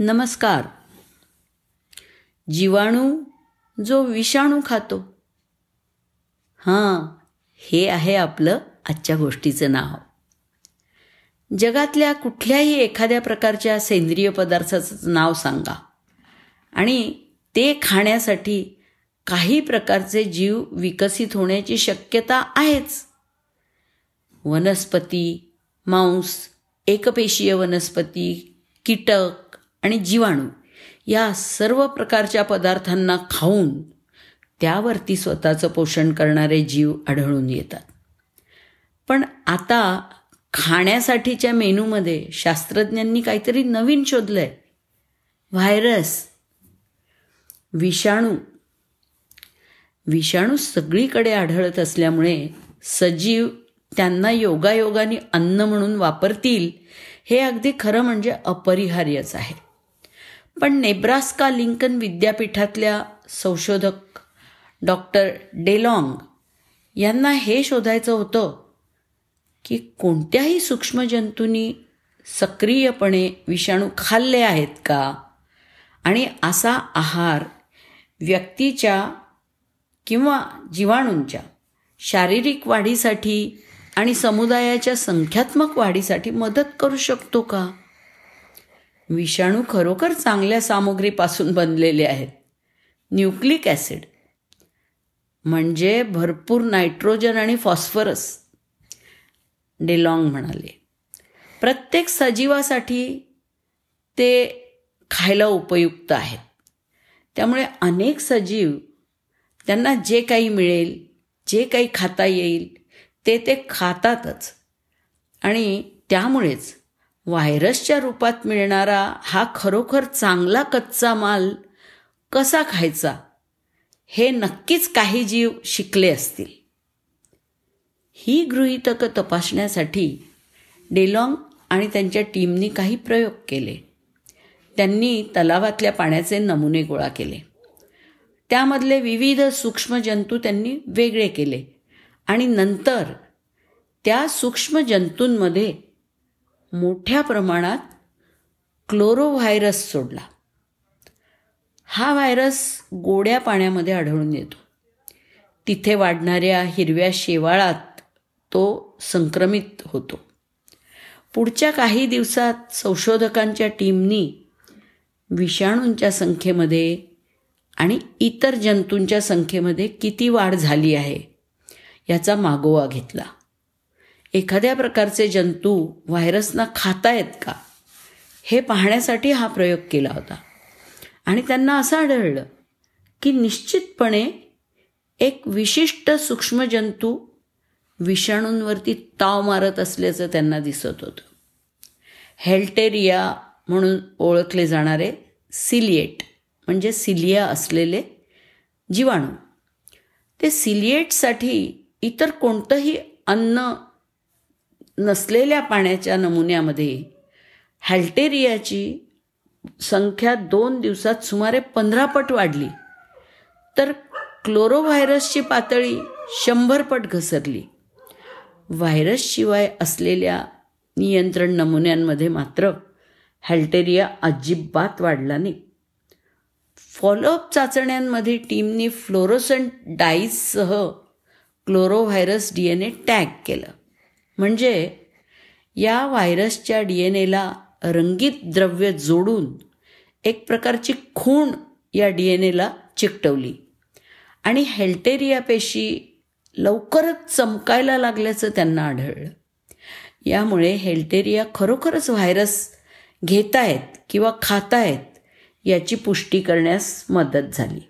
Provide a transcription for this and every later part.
नमस्कार. जीवाणू जो विषाणू खातो. हां हे आहे आपलं आजच्या गोष्टीचं नाव. जगातल्या कुठल्याही एखाद्या प्रकारच्या सेंद्रिय पदार्थाचं नाव सांगा. आणि ते खाण्यासाठी काही प्रकारचे जीव विकसित होण्याची शक्यता आहेच. वनस्पती मांस एकपेशीय वनस्पती कीटक आणि जीवाणू या सर्व प्रकारच्या पदार्थांना खाऊन त्यावरती स्वतःचं पोषण करणारे जीव आढळून येतात. पण आता खाण्यासाठीच्या मेनूमध्ये शास्त्रज्ञांनी काहीतरी नवीन शोधलं आहे व्हायरस विषाणू. विषाणू सगळीकडे आढळत असल्यामुळे सजीव त्यांना योगायोगाने अन्न म्हणून वापरतील हे अगदी खरं म्हणजे अपरिहार्यच आहे. पण नेब्रास्का लिंकन विद्यापीठातल्या संशोधक डॉक्टर डेलॉंग यांना हे शोधायचं होतं की कोणत्याही सूक्ष्मजंतूंनी सक्रियपणे विषाणू खाल्ले आहेत का? आणि असा आहार व्यक्तीच्या किंवा जीवाणूंच्या शारीरिक वाढीसाठी आणि समुदायाच्या संख्यात्मक वाढीसाठी मदत करू शकतो का? विषाणू खरोखर चांगल्या सामुग्रीपासून बनलेले आहेत. न्यूक्लिक ॲसिड म्हणजे भरपूर नायट्रोजन आणि फॉस्फरस डेलॉंग म्हणाले. प्रत्येक सजीवासाठी ते खायला उपयुक्त आहेत. त्यामुळे अनेक सजीव त्यांना जे काही मिळेल जे काही खाता येईल ते ते खातातच. आणि त्यामुळेच व्हायरसच्या रूपात मिळणारा हा खरोखर चांगला कच्चा माल कसा खायचा? हे नक्कीच काही जीव शिकले असतील. ही गृहितकं तपासण्यासाठी डेलॉंग आणि त्यांच्या टीमनी काही प्रयोग केले. त्यांनी तलावातल्या पाण्याचे नमुने गोळा केले. त्यामधले विविध सूक्ष्म जंतू त्यांनी वेगळे केले आणि नंतर त्या सूक्ष्म जंतूंमध्ये मोठ्या प्रमाणात क्लोरोव्हायरस सोडला. हा व्हायरस गोड्या पाण्यामध्ये आढळून येतो. तिथे वाढणाऱ्या हिरव्या शेवाळात तो संक्रमित होतो. पुढच्या काही दिवसात संशोधकांच्या टीमनी विषाणूंच्या संख्येमध्ये आणि इतर जंतूंच्या संख्येमध्ये किती वाढ झाली आहे याचा मागोवा घेतला. एखाद्या प्रकारचे जंतू व्हायरसना खातायत का? हे पाहण्यासाठी हा प्रयोग केला होता. आणि त्यांना असं आढळलं की निश्चितपणे एक विशिष्ट सूक्ष्मजंतू विषाणूंवरती ताव मारत असल्याचं त्यांना दिसत होतं. हेल्टेरिया म्हणून ओळखले जाणारे सिलिएट म्हणजे सिलिया असलेले जीवाणू. ते सिलिएटसाठी इतर कोणतंही अन्न नसलेल्या पाण्याच्या नमुन्यामध्ये हॅल्टेरियाची संख्या दोन दिवसात सुमारे पंधरा पट वाढली. तर क्लोरोव्हायरसची पातळी शंभर पट घसरली. व्हायरसशिवाय असलेल्या नियंत्रण नमुन्यांमध्ये मात्र हॅल्टेरिया अजिबात वाढला नाही. फॉलोअप चाचण्यांमध्ये टीमने fluorescent डाईजसह chlorovirus D N A tag केलं. म्हणजे या व्हायरसच्या डी एन एला रंगीत द्रव्य जोडून एक प्रकारची खूण या डी एन एला चिकटवली. आणि हेल्टेरिया पेशी लवकरच चमकायला लागल्याचं त्यांना आढळलं. यामुळे हेल्टेरिया खरोखरच व्हायरस घेतायत किंवा खातायत याची पुष्टी करण्यास मदत झाली.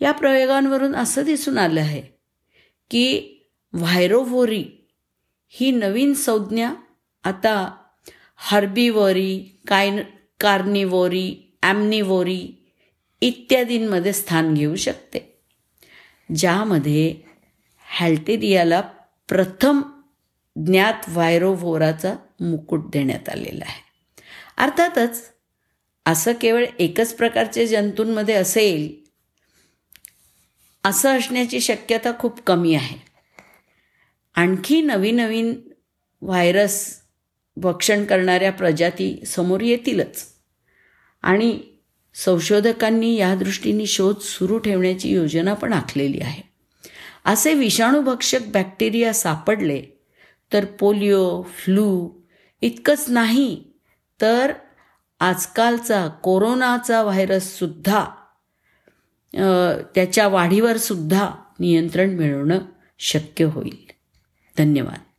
या प्रयोगांवरून असं दिसून आलं आहे की व्हायरोव्होरी ही नवीन संज्ञा आता हर्बीवोरी काय कार्निवोरी ॲमनिवोरी इत्यादींमध्ये स्थान घेऊ शकते ज्यामध्ये हॅल्टेरियाला प्रथम ज्ञात व्हायरोव्होराचा मुकुट देण्यात आलेला आहे. अर्थातच असं केवळ एकच प्रकारचे जंतूंमध्ये असेल असं असण्याची शक्यता खूप कमी आहे. आणखी नवीन नवीन व्हायरस भक्षण करणाऱ्या प्रजाती समोर येतीलच. आणि संशोधकांनी या दृष्टीने शोध सुरू ठेवण्याची योजना पण आखलेली आहे. असे विषाणूभक्षक बॅक्टेरिया सापडले तर पोलिओ फ्लू इतकंच नाही तर आजकालचा कोरोनाचा व्हायरससुद्धा त्याच्या वाढीवर सुद्धा नियंत्रण मिळवणं शक्य होईल. धन्यवाद.